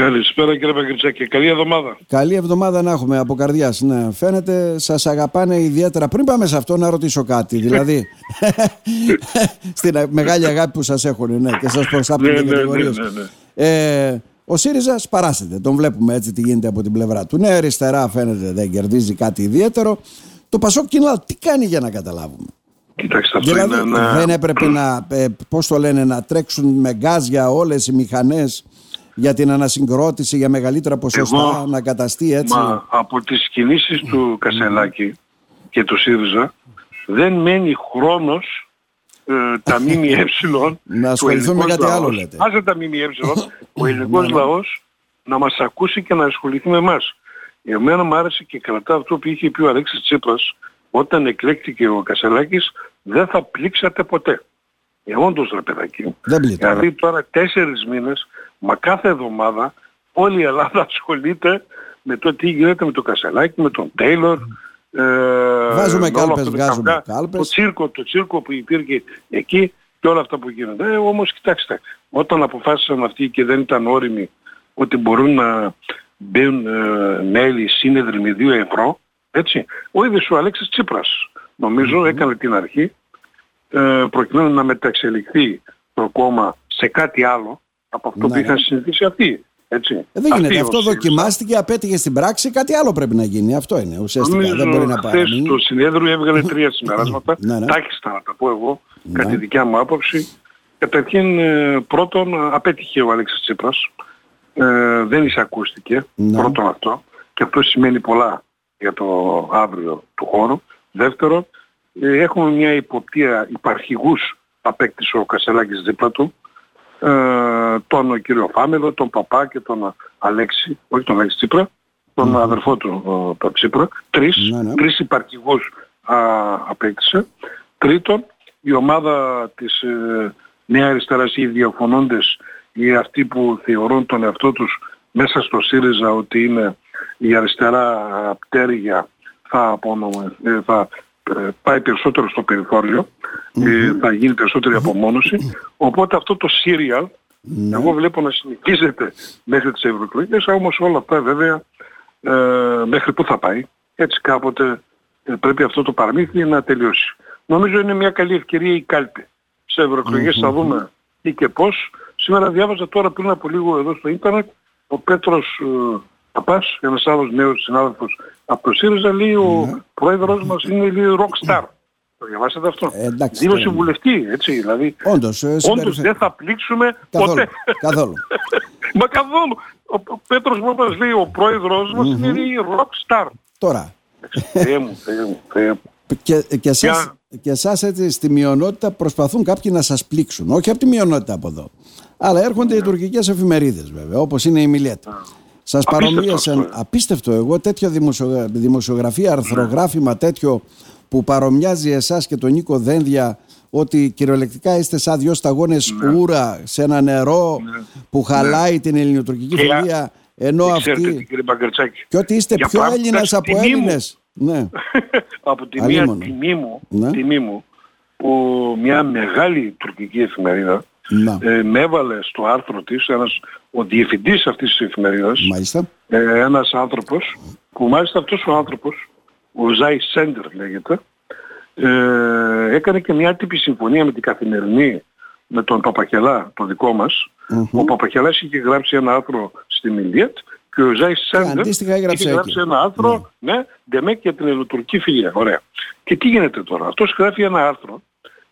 Καλησπέρα κύριε Παγκριτσάκη. Καλή εβδομάδα. Καλή εβδομάδα να έχουμε από καρδιάς. Ναι. Φαίνεται σας αγαπάνε ιδιαίτερα. Πριν πάμε σε αυτό, να ρωτήσω κάτι. Δηλαδή, στην μεγάλη αγάπη που σας έχουν ναι, και σας προσάπτουν ναι, ναι, ναι, ναι, ναι, Ε, ο ΣΥΡΙΖΑ σπαράσεται. Τον βλέπουμε έτσι τι γίνεται από την πλευρά του. Ναι, αριστερά φαίνεται δεν κερδίζει κάτι ιδιαίτερο. Το Πασόκ Κινάλ τι κάνει για να καταλάβουμε; Κοιτάξτε, αυτό δηλαδή, είναι ένα... δεν έπρεπε να, ε, πώς το λένε, να τρέξουν με γκάζια όλες οι μηχανές για την ανασυγκρότηση, για μεγαλύτερα ποσοστά, Εγώ, να καταστεί έτσι. Μα από τις κινήσεις του Κασελάκη και του ΣΥΡΙΖΑ δεν μένει χρόνος ε, τα ΜΜΕ να ασχοληθούν με κάτι άλλο λέτε. Άσε τα ΜΜΕ, ο ελληνικός λαός να μας ακούσει και να ασχοληθεί με εμάς. Εμένα μου άρεσε και κρατά αυτό που είχε πει ο Αλέξης Τσίπρας όταν εκλέκτηκε ο Κασελάκης δεν θα πλήξατε ποτέ. Ε, όντως ρε παιδάκι. Δεν πλήττω. Δηλαδή τώρα τέσσερις μήνες, μα κάθε εβδομάδα όλη η Ελλάδα ασχολείται με το τι γίνεται με το Κασελάκη, με τον Τέιλορ. Ε, Βάζουμε με όλο κάλπες, αυτό το βγάζουμε καυγά, κάλπες. Το τσίρκο, το τσίρκο που υπήρχε εκεί και όλα αυτά που γίνονται. Ε, όμως κοιτάξτε, όταν αποφάσισαν αυτοί και δεν ήταν όριμοι ότι μπορούν να μπουν ε, μέλη σύνεδροι με 2 ευρώ, έτσι, ο ίδιος ο Αλέξης Τσίπρας νομίζω έκανε την αρχή ε, προκειμένου να μεταξελιχθεί το κόμμα σε κάτι άλλο από αυτό Ναι, που είχαν ναι. συνηθίσει αυτοί. Έτσι. Ε, δεν Αυτοί γίνεται. ο Αυτό ΣΥΡΙΖΑ. δοκιμάστηκε, απέτυχε στην πράξη. Κάτι άλλο πρέπει να γίνει. Αυτό είναι ουσιαστικά. Νομίζω δεν μπορεί να χθες παραμείνει. το συνέδριο έβγαλε τρία συμπεράσματα. Ναι, ναι. Τάχιστα να τα πω εγώ, Ναι. κατά τη δικιά μου άποψη. Καταρχήν ε, πρώτον απέτυχε ο Αλέξης Τσίπρας. Ε, δεν εισακούστηκε. Ναι. Πρώτον αυτό. Και αυτό σημαίνει πολλά για το αύριο του χώρου. Δεύτερον, ε, έχουμε μια υποπτία υπαρχηγούς απέκτησε ο Κασελάκης δίπλα του. Ε, τον κύριο Φάμελο, τον Παπά και τον Αλέξη, όχι τον Αλέξη Τσίπρα, τον αδερφό του ο, τον Τσίπρα. Τρεις, Ναι, ναι. τρεις υπαρχηγούς α, απέκτησε. Τρίτον, η ομάδα της ε, Νέα Αριστεράς ή οι διαφωνώντες ή αυτοί που θεωρούν τον εαυτό τους μέσα στο ΣΥΡΙΖΑ ότι είναι η αριστερά πτέρυγια θα, απονομε- ε, θα ε, πάει περισσότερο στο περιθώριο, ε, θα γίνει περισσότερη απομόνωση. Οπότε αυτό το serial Ναι. εγώ βλέπω να συνεχίζεται μέχρι τις ευρωεκλογές, όμως όλα αυτά βέβαια ε, μέχρι πού θα πάει. Έτσι κάποτε ε, πρέπει αυτό το παραμύθι να τελειώσει. Νομίζω είναι μια καλή ευκαιρία η κάλπη. Σε ευρωεκλογές θα δούμε τι και πώς. Σήμερα διάβαζα τώρα πριν από λίγο εδώ στο ίντερνετ ο Πέτρος ε, Παπάς, ένας άλλος νέος συνάδελφος από το ΣΥΡΙΖΑ, λέει ο πρόεδρος μας είναι λέει rock star. Το διαβάσατε αυτό; Ε, εντάξει, Δήλωσε τώρα. βουλευτή, έτσι, δηλαδή. Όντως, ε, Όντως συμπεριφε- δεν θα πλήξουμε Καθόλου. ποτέ. καθόλου. Μα καθόλου. Ο ο Πέτρος Μόπας λέει ο πρόεδρος μας είναι λέει, rock star. Τώρα, Θεέ μου, Θεέ μου, Θεέ μου. και, και, εσάς, Για- και εσάς έτσι στη μειονότητα προσπαθούν κάποιοι να σας πλήξουν. Όχι από τη μειονότητα από εδώ. Αλλά έρχονται οι τουρκικές εφημερίδες βέβαια, όπως είναι η Μιλέτ. Σας Απίστευτος παρομοίασαν, αυτό, ε. απίστευτο εγώ, τέτοιο δημοσιογρα- δημοσιογραφία, αρθρογράφημα τέτοιο που παρομοιάζει εσάς και τον Νίκο Δένδια ότι κυριολεκτικά είστε σαν δυο σταγόνες Ναι. ούρα σε ένα νερό που χαλάει την ελληνοτουρκική Και- φιλία ενώ Ξέρετε τι αυτή... κύριε Μπαγκερτσάκη. Και ότι είστε Για πιο πράγματα Έλληνας στην από τιμή μου. Έλληνες. Ναι. από τη μία Αλίμονο. τιμή μου, Ναι. τιμή μου που μια μεγάλη τουρκική εφημερίδα Να. ε, με έβαλε στο άρθρο της ένας, ο διευθυντής αυτής της εφημερίδας Μάλιστα. ε, ένας άνθρωπος που μάλιστα αυτός ο άνθρωπος ο Ζάι Σέντερ λέγεται ε, έκανε και μια άτυπη συμφωνία με την καθημερινή με τον Παπακελά, το δικό μας. Ο Παπαχελάς είχε γράψει ένα άρθρο στη Μιλιέτ και ο Ζάι Σέντερ αντίστοιχα έγραψε είχε γράψει εκεί. ένα άρθρο, ναι, ντεμέκ για την ελληνοτουρκική φιλία. Ωραία. Και τι γίνεται τώρα; Αυτός γράφει ένα άρθρο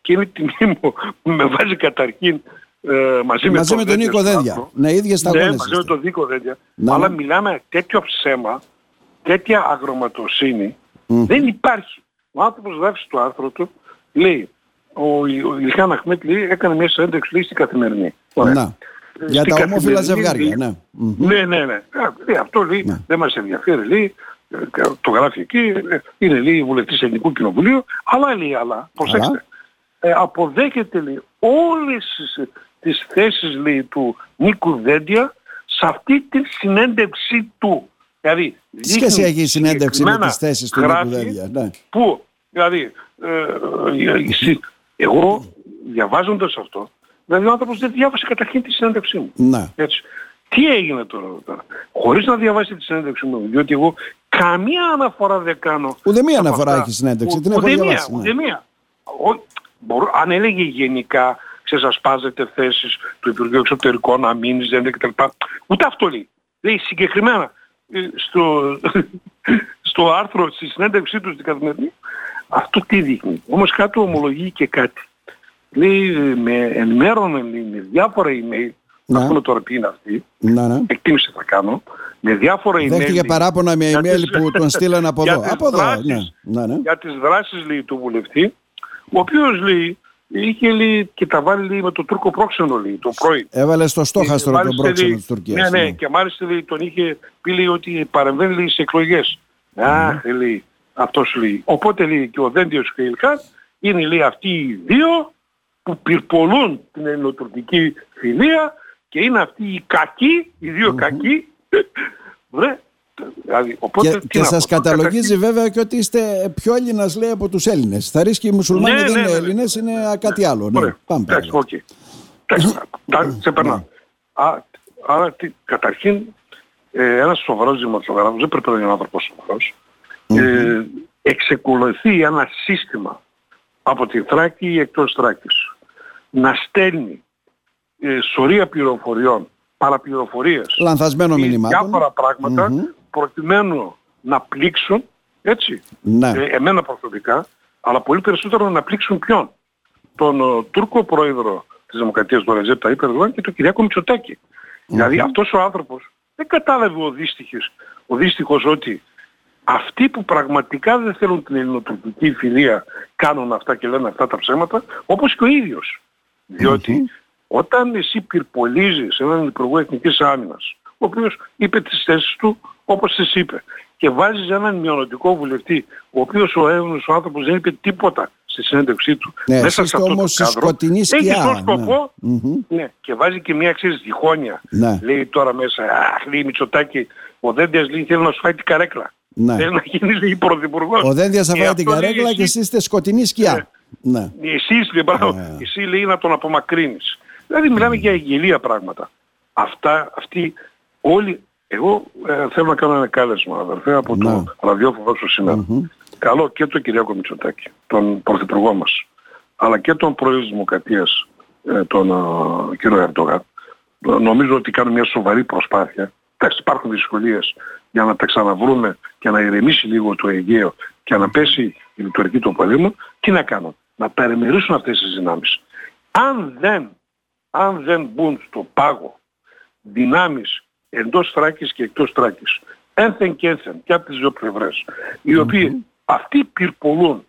και είναι τιμή μου που με βάζει καταρχήν ε, μαζί, Μαζί με τον Δένδια Νίκο στο Δένδια. άρθρο. Ναι, ίδιες Ναι, σταγόνες μαζί με είστε. τον Νίκο Δένδια. Ναι, Αλλά ναι. μιλάμε τέτοιο ψέμα, τέτοια αγραμματοσύνη δεν υπάρχει. Ο άνθρωπος γράφει στο άρθρο του, λέει, ο, ο Ιλχάν Αχμέτ λέει, έκανε μια συνέντευξη λέει, στην καθημερινή. Ωραία. Να. Για Στην τα ομόφυλα καθημερινή, ζευγάρια, λέει, ναι. Μμ. ναι, ναι, ναι. Α, λέει, αυτό λέει, Ναι. δεν μας ενδιαφέρει, λέει, ε, το γράφει εκεί, ε, είναι λέει βουλευτής Ελληνικού Κοινοβουλίου, αλλά λέει, αλλά, προσέξτε, ε, αποδέχεται λέει όλες τις, τις θέσεις λέει του Νίκου Δέντια σε αυτή τη συνέντευξή του. Δηλαδή, Τι σχέση έχει η συνέντευξη με συγκεκριμένα τις θέσεις του Νίκου γράφει Δένδια. Ναι. Πού, δηλαδή, ε, ε, εσύ- εγώ διαβάζοντας αυτό, δηλαδή ο άνθρωπος δεν διάβασε καταρχήν τη συνέντευξή μου. Να. Έτσι. Τι έγινε τώρα εδώ πέρα; Χωρίς να διαβάσει τη συνέντευξη μου, διότι εγώ καμία αναφορά δεν κάνω. Ούτε μία από αναφορά αυτά. έχει συνέντευξη. Ο- Την έχω ούτε μία, διαβάσει. ναι. ούτε μία. Ο- μπορώ- αν έλεγε γενικά, ξεσασπάζετε θέσεις του Υπουργείου Εξωτερικών, αμήνης, δεν κτλ. Ούτε αυτό λέει. Λέει συγκεκριμένα ε, στο, στο άρθρο, στη συνέντευξή τους στην καθημερινή, αυτό τι δείχνει. Όμως κάτω ομολογεί και κάτι. Λέει, ε, με ενημέρωνε λέει, με διάφορα email, Ναι. να πούμε τώρα ποιοι είναι αυτοί, Ναι, ναι. εκτίμηση θα κάνω, με διάφορα email. Δέχτηκε λέει, παράπονα με για email τις- που τον στείλαν από για εδώ. τις Από εδώ, δράσεις- ναι. Ναι, ναι. για τις δράσεις λέει, του βουλευτή, ο οποίος λέει, είχε λέει, και τα βάλει λέει, με το Τούρκο πρόξενο λέει, το πρώην. Έβαλε στο στόχαστρο Και τον μάλιστα, πρόξενο λέει, της Τουρκίας. Ναι, ναι, και μάλιστα λέει, τον είχε πει λέει, ότι παρεμβαίνει λέει, σε εκλογές. Αχ, λέει, αυτός λέει. Οπότε λέει και ο Δέντιος και ο Ηλκάτ είναι λέει αυτοί οι δύο που πυρπολούν την ελληνοτουρκική φιλία και είναι αυτοί οι κακοί, οι δύο κακοί. Βρε, δηλαδή, οπότε, Και, τι και να σας πω, καταλογίζει βέβαια και ότι είστε πιο Έλληνας λέει από τους Έλληνες. Θα ρίσκει οι μουσουλμάνοι Ναι, δεν ναι, είναι ναι. Έλληνες, είναι κάτι άλλο. Ναι. Ωραία. Πάμε Εντάξει, παρακάτω. οκ. Εντάξει, τα- σε περνάω. Α, Άρα, τι- καταρχήν, ε, ένας σοβαρός δημοσιογράφος, δεν πρέπει να είναι ένας άνθρωπος σοβαρός, ε, εξακολουθεί ένα σύστημα από τη Θράκη ή εκτός Θράκης να στέλνει ε, σωρεία πληροφοριών, παραπληροφορίες Λανθασμένο ή μηνυμάτων. διάφορα πράγματα Μμμ. Προκειμένου να πλήξουν, έτσι, Ναι. ε, εμένα προσωπικά, αλλά πολύ περισσότερο να πλήξουν ποιον; Τον ε, Τούρκο πρόεδρο της Δημοκρατίας του Ρεζέπ Ταΐπ Ερδογάν και τον Κυριάκο Μητσοτάκη. Δηλαδή αυτός ο άνθρωπος δεν κατάλαβε ο δύστιχος, ο δύστιχος ότι αυτοί που πραγματικά δεν θέλουν την ελληνοτουρκική φιλία κάνουν αυτά και λένε αυτά τα ψέματα, όπως και ο ίδιος. Διότι όταν εσύ πυρπολίζεις έναν Υπουργό Εθνικής Άμυνας, ο οποίος είπε τις θέσεις του όπως τις είπε, και βάζεις έναν μειονοτικό βουλευτή, ο οποίος ο Έλληνος ο άνθρωπος δεν είπε τίποτα στη συνέντευξή του, Ναι, μέσα εσείς σε αυτό όμως το στη κάδρο, σκοτεινή έχει σκιά, σαν ναι. σκοπό Μμμ. ναι, και βάζει και μια ξέρεις διχόνοια. Ναι. Λέει τώρα μέσα, αχ, λέει Μητσοτάκη, ο Δέντιας λέει θέλει να σου φάει την καρέκλα. Ναι. Θέλει να γίνει λέει πρωθυπουργός. Ο Δένδιας θα Και φάει την αυτός, λέει, καρέκλα και εσύ- εσείς είστε σκοτεινή σκιά. Ναι. εσύ λέει, μπράβο, Ναι. εσύ λέει να τον απομακρύνεις. Δηλαδή μιλάμε για γελία πράγματα. Αυτά, αυτοί όλοι, εγώ ε, θέλω να κάνω ένα κάλεσμα αδερφέ από Ναι. το ραδιόφωνο σου σήμερα. Καλό και τον Κυριάκο Μητσοτάκη, τον πρωθυπουργό μας, αλλά και τον πρόεδρο της Δημοκρατίας, ε, τον ε, κύριο Ερντογάν. Ε, Νομίζω ότι κάνουν μια σοβαρή προσπάθεια. Εντάξει, υπάρχουν δυσκολίες για να τα ξαναβρούμε και να ηρεμήσει λίγο το Αιγαίο και να πέσει η λειτουργική του πολέμου. Τι να κάνουν, να περιμερίσουν αυτές τις δυνάμεις. Αν δεν, αν δεν μπουν στο πάγο δυνάμεις εντός Θράκης και εκτός Θράκης, ένθεν και ένθεν και από τις δύο πλευρές, οι οποίοι αυτοί πυρπολούν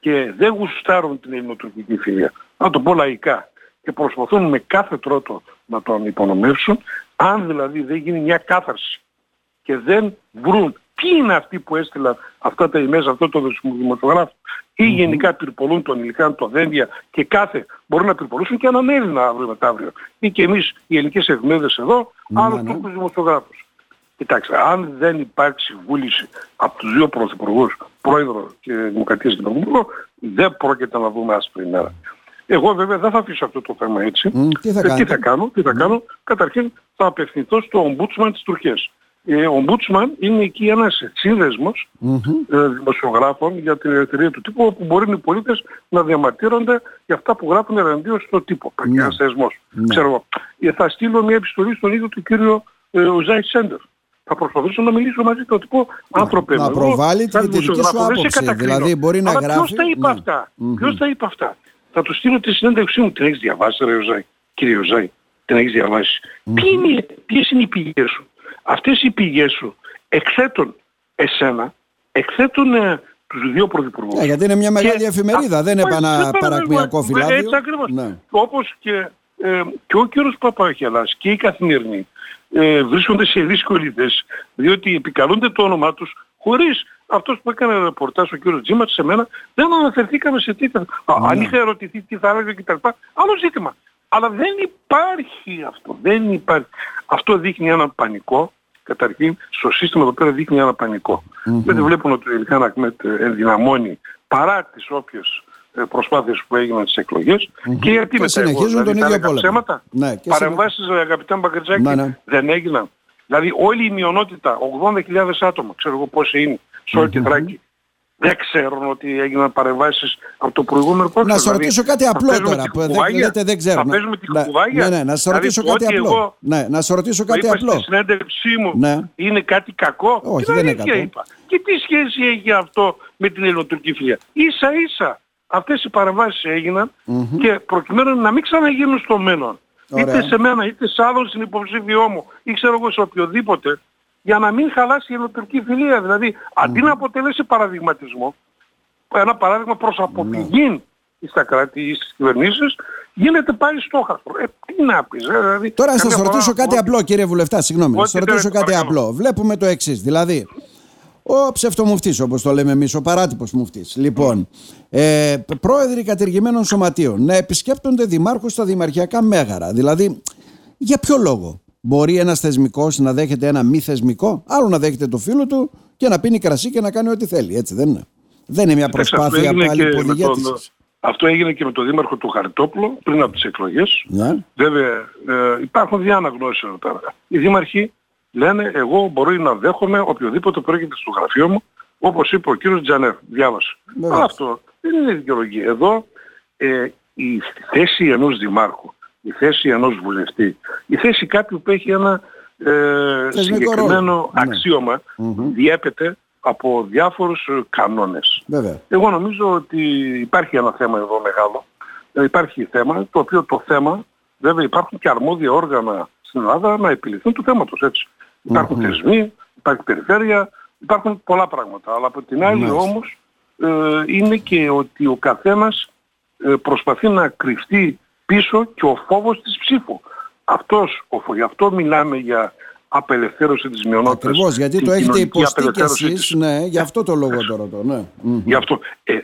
και δεν γουστάρουν την ελληνοτουρκική φιλία, να το πω λαϊκά, και προσπαθούν με κάθε τρόπο να τον υπονομεύσουν, αν δηλαδή δεν γίνει μια κάθαρση και δεν βρουν ποιοι είναι αυτοί που έστειλαν αυτά τα email, αυτό το δημοσιογράφο ή γενικά πυρπολούν τον Ιλικάν, τον Δένδια και κάθε μπορούν να πυρπολούσουν και έναν Έλληνα αύριο μεθαύριο. Ή και εμείς οι ελληνικές εφημερίδες εδώ, άλλος ναι. Τούρκους δημοσιογράφους. Κοιτάξτε, αν δεν υπάρξει βούληση από τους δύο πρωθυπουργούς, πρόεδρο και Δημοκρατίας και Πρωθυπουργό, δεν πρόκειται να δούμε άσπρη μέρα. Εγώ βέβαια δεν θα αφήσω αυτό το θέμα έτσι. Μμ, τι θα Ε, τι κάνετε; θα κάνω, τι θα κάνω; Καταρχήν θα απευθυνθώ στο Ombudsman της Τουρκίας. Ε, ο Ombudsman είναι εκεί ένας σύνδεσμος ε, δημοσιογράφων για την ελευθερία του τύπου όπου μπορεί οι πολίτες να διαμαρτύρονται για αυτά που γράφουν εναντίον στο τύπο. Ναι. Ένας θεσμός. Ναι. Ξέρω εγώ. Ε, θα στείλω μια επιστολή στον ίδιο του κύριο ε, Ζάι Σέντερ. Θα προσπαθήσω να μιλήσω μαζί του, να του πω άνθρωπε να μου, εγώ, προβάλλει σαν τη δική σου δημοσιογράφος, δεν σε άποψη. κατακρίνω. Δηλαδή, μπορεί να Αλλά γράφει- Ποιος τα είπε ναι. αυτά; Ποιος τα είπε αυτά; Θα του στείλω τη συνέντευξή μου. Την έχεις διαβάσει ρε Ζάι; Κύριε Ζάι. Την έχεις διαβάσει; Ποιοι είναι, ποιες είναι οι πηγές σου; Αυτές οι πηγές σου εκθέτουν εσένα, εκθέτουν ε, τους δύο πρωθυπουργούς. Ε, γιατί είναι μια μεγάλη Και- εφημερίδα, δεν είναι Α, επανα- σε παρακαλώ, παρακμιακό ε, φυλάδιο. Έτσι ακριβώς. Ναι. Όπως και, ε, και ο κύριος Παπαχελάς και οι καθημερινοί ε, βρίσκονται σε δύσκολη θέση, διότι επικαλούνται το όνομά τους χωρίς αυτός που έκανε ρεπορτάζ ο κύριος Τζίμας σε μένα δεν αναφερθήκαμε σε τίποτα. Α, Ναι. Αν είχα ερωτηθεί τι θα έλεγε κτλ. Άλλο ζήτημα. Αλλά δεν υπάρχει αυτό. Δεν υπάρχει. Αυτό δείχνει έναν πανικό. Καταρχήν, στο σύστημα εδώ πέρα δείχνει ένα πανικό. Δεν βλέπουν ότι ο Ελχάν Ακμέτ ενδυναμώνει παρά τις όποιες ε, προσπάθειες που έγιναν στις εκλογές και γιατί Και μετά συνεχίζουν εγώ, τον δηλαδή, ίδιο θα έλεγα πόλεμο. ψέματα. Ναι, και Παρεμβάσεις αγαπητέ Μπαγκριτζάκη Ναι, ναι. δεν έγιναν. Δηλαδή όλη η μειονότητα, 80.000 άτομα, ξέρω εγώ πόσοι είναι, σε όλη τη Θράκη, δεν ξέρουν ότι έγιναν παρεμβάσεις από το προηγούμενο κόσμο. Να σε Δηλαδή, ρωτήσω κάτι θα απλό παίζουμε τώρα τη που δεν, κουβάγια, λέτε δεν ξέρω. Θα παίζουμε τη Ναι, κουβάγια. Ναι, ναι, να σε Δηλαδή, ρωτήσω το κάτι ότι απλό. Εγώ Ναι, να σε ρωτήσω το κάτι είπα απλό. στη συνέντευξή μου Ναι. είναι κάτι κακό; Όχι, Την δεν είναι αλήθεια κακό. είπα. Και τι σχέση έχει αυτό με την ελληνοτουρκική φιλία; Ίσα ίσα αυτές οι παρεμβάσεις έγιναν και προκειμένου να μην ξαναγίνουν στο μέλλον. Ωραία. Είτε σε μένα είτε σε άλλον στην υποψήφιό μου ή ξέρω εγώ σε οποιοδήποτε για να μην χαλάσει η ελληνοτουρκική φιλία. Δηλαδή αντί να αποτελέσει παραδειγματισμό ένα παράδειγμα προς αποφυγή στα κράτη ή στις κυβερνήσεις γίνεται πάλι στόχαστρο. Ε, τι να πεις, ε, δηλαδή... Τώρα να καμιά σας φορά ρωτήσω κάτι ό,τι- απλό, κύριε Βουλευτά. Συγγνώμη, να Ό,τι σας ρωτήσω θέλετε, κάτι παρακαλώ. απλό. Βλέπουμε το εξής. Δηλαδή, ο ψευτομουφτής, όπως το λέμε εμείς, ο παράτυπος μουφτής. Λοιπόν, ε, πρόεδροι κατεργημένων σωματείων να επισκέπτονται δημάρχους στα δημαρχιακά μέγαρα. Δηλαδή, για ποιο λόγο; Μπορεί ένας θεσμικός να δέχεται ένα μη θεσμικό, άλλο να δέχεται το φίλο του και να πίνει κρασί και να κάνει ό,τι θέλει. Έτσι δεν είναι. Δεν είναι μια Κοιτάξτε, αυτό προσπάθεια έγινε πάλι και με τον- υποδηγέτηση. Αυτό έγινε και με τον Δήμαρχο του Χαριτόπουλο πριν από τις εκλογές. Ναι. Βέβαια ε, υπάρχουν διαναγνώσεις εδώ πέρα. Οι δήμαρχοι λένε εγώ μπορεί να δέχομαι οποιοδήποτε προέρχεται στο γραφείο μου όπως είπε ο κύριος Τζανέρ. Διάβασε. Βεβαίως. Αλλά αυτό δεν είναι δικαιολογία. Εδώ ε, η θέση ενός δημάρχου, η θέση ενός βουλευτή, η θέση κάποιου που έχει ένα ε, Θεσμικό συγκεκριμένο ρόλο. Ναι. αξίωμα διέπεται από διάφορους ε, κανόνες. Βέβαια. Εγώ νομίζω ότι υπάρχει ένα θέμα εδώ μεγάλο. Ε, Υπάρχει θέμα, το οποίο το θέμα, βέβαια υπάρχουν και αρμόδια όργανα στην Ελλάδα να επιληθούν του θέματος, έτσι. Υπάρχουν θεσμοί, υπάρχει περιφέρεια, υπάρχουν πολλά πράγματα. Αλλά από την άλλη Μάλιστα. όμως ε, είναι και ότι ο καθένας ε, προσπαθεί να κρυφτεί πίσω και ο φόβος της ψήφου. Αυτός, ο φο- γι' αυτό μιλάμε για απελευθέρωση της μειονότητας. Ακριβώς, γιατί την το έχετε κοινωνική υποστεί κι απελευθέρωση εσείς. της- Ναι, γι' αυτό το λόγο τώρα το. Ναι. Μμμ. Γι' αυτό, ε,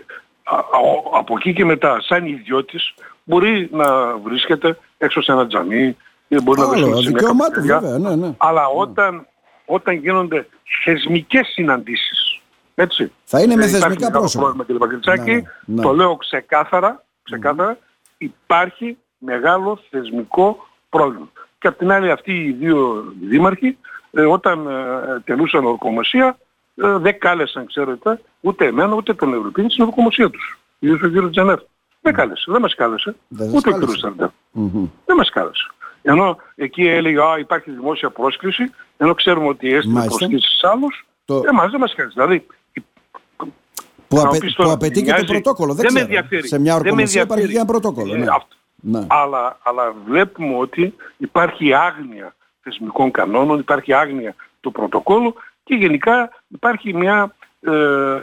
α- α- από εκεί και μετά, σαν ιδιώτης, μπορεί να βρίσκεται έξω σε ένα τζαμί, ή μπορεί να Άλλο, βρίσκεται σε μια δικαίωμά του, καφετέρια. βέβαια. Ναι, ναι. Αλλά όταν, όταν γίνονται θεσμικές συναντήσεις, έτσι. Θα είναι με ε, υπάρχει θεσμικά μεγάλο πρόσωπα. πρόβλημα, κύριε Παγκριτσάκη. Ναι, ναι. Το λέω ξεκάθαρα, ξεκάθαρα, υπάρχει μεγάλο θεσμικό πρόβλημα. Και απ' την άλλη αυτοί οι δύο δήμαρχοι, ε, όταν ε, τελούσαν ορκομοσία, ε, δεν κάλεσαν, ξέρετε, ούτε εμένα ούτε τον Ευρωπαϊκό στην ορκομοσία τους. Ιδίως ο κύριος Τζανέφ. Δεν κάλεσε, δεν μας κάλεσε. Δεν σας ούτε ο κάλεσε. κύριος Σαρντέφ. Μμμ. Δεν μας κάλεσε. Ενώ εκεί έλεγε α, υπάρχει δημόσια πρόσκληση, ενώ ξέρουμε ότι έστειλε Μάλιστα. προσκλήσεις σε άλλους, Το- εμάς δεν μας κάλεσε. Δηλαδή, Που, να απαι- πεις που τώρα, απαιτεί και το μοιάζει- πρωτόκολλο. Δεν, δεν με ξέρω. ενδιαφέρει. Σε μια Δεν με ορκομοσία υπάρχει και ένα ενδιαφέρει. πρωτόκολλο. Ε, Ναι. αυτό. Ναι. Αλλά, αλλά βλέπουμε ότι υπάρχει άγνοια θεσμικών κανόνων, υπάρχει άγνοια του πρωτοκόλλου και γενικά υπάρχει μια, ε,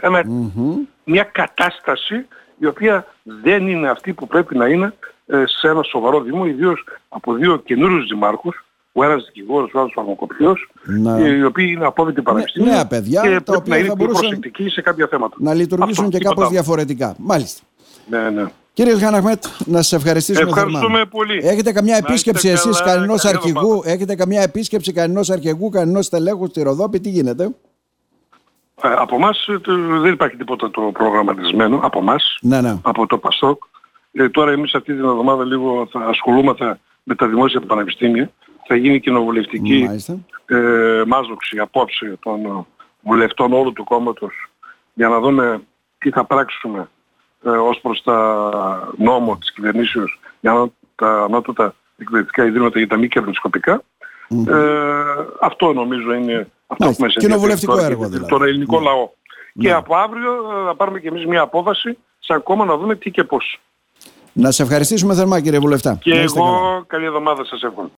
ένα- Μμμ. μια κατάσταση η οποία δεν είναι αυτή που πρέπει να είναι ε, σε ένα σοβαρό δήμο, ιδίως από δύο καινούριους δημάρχους, ο ένας δικηγόρος, ο άλλος φαρμακοποιός, Ναι. οι οποίοι είναι απόβητοι πανεπιστήμια νέα παιδιά, και τα πρέπει οποία να είναι θα πιο μπορούσαν προσεκτικοί σε κάποια θέματα. Να λειτουργήσουν Αυτό, και τίποτα κάπως άλλο. διαφορετικά. Μάλιστα. Ναι, ναι. Κύριε Ελχαναχμέτ, να σας ευχαριστήσουμε Ευχαριστούμε θερμά. πολύ. Έχετε καμιά Να είστε επίσκεψη εσείς καλά, κανενός καλή αρχηγού, εβδομάδα. έχετε καμιά επίσκεψη κανενός αρχηγού, κανενός στελέχους στη Ροδόπη, τι γίνεται; Ε, από εμάς ε, το- δεν υπάρχει τίποτα το προγραμματισμένο, από εμάς, Ναι, ναι. από το ΠΑΣΟΚ. Ε, τώρα εμείς αυτή την εβδομάδα λίγο θα ασχολούμαστε με τα δημόσια πανεπιστήμια. Θα γίνει κοινοβουλευτική Μάλιστα. ε, μάζοξη απόψε των ε, βουλευτών όλου του κόμματος για να δούμε τι θα πράξουμε ε, ως προς τα νόμο της κυβερνήσεως για να, τα ανώτατα εκπαιδευτικά ιδρύματα για τα μη κερδοσκοπικά. Ε, αυτό νομίζω είναι αυτό Μάλιστα. που μας Κοινοβουλευτικό ενδιαφέρει έργο τώρα, δηλαδή. τον ελληνικό Ναι. λαό. Και από αύριο ε, θα πάρουμε και εμείς μια απόφαση σαν κόμμα να δούμε τι και πώς. Να σε ευχαριστήσουμε θερμά κύριε Βουλευτά. Και Να είστε καλά. εγώ καλή εβδομάδα σας εύχομαι.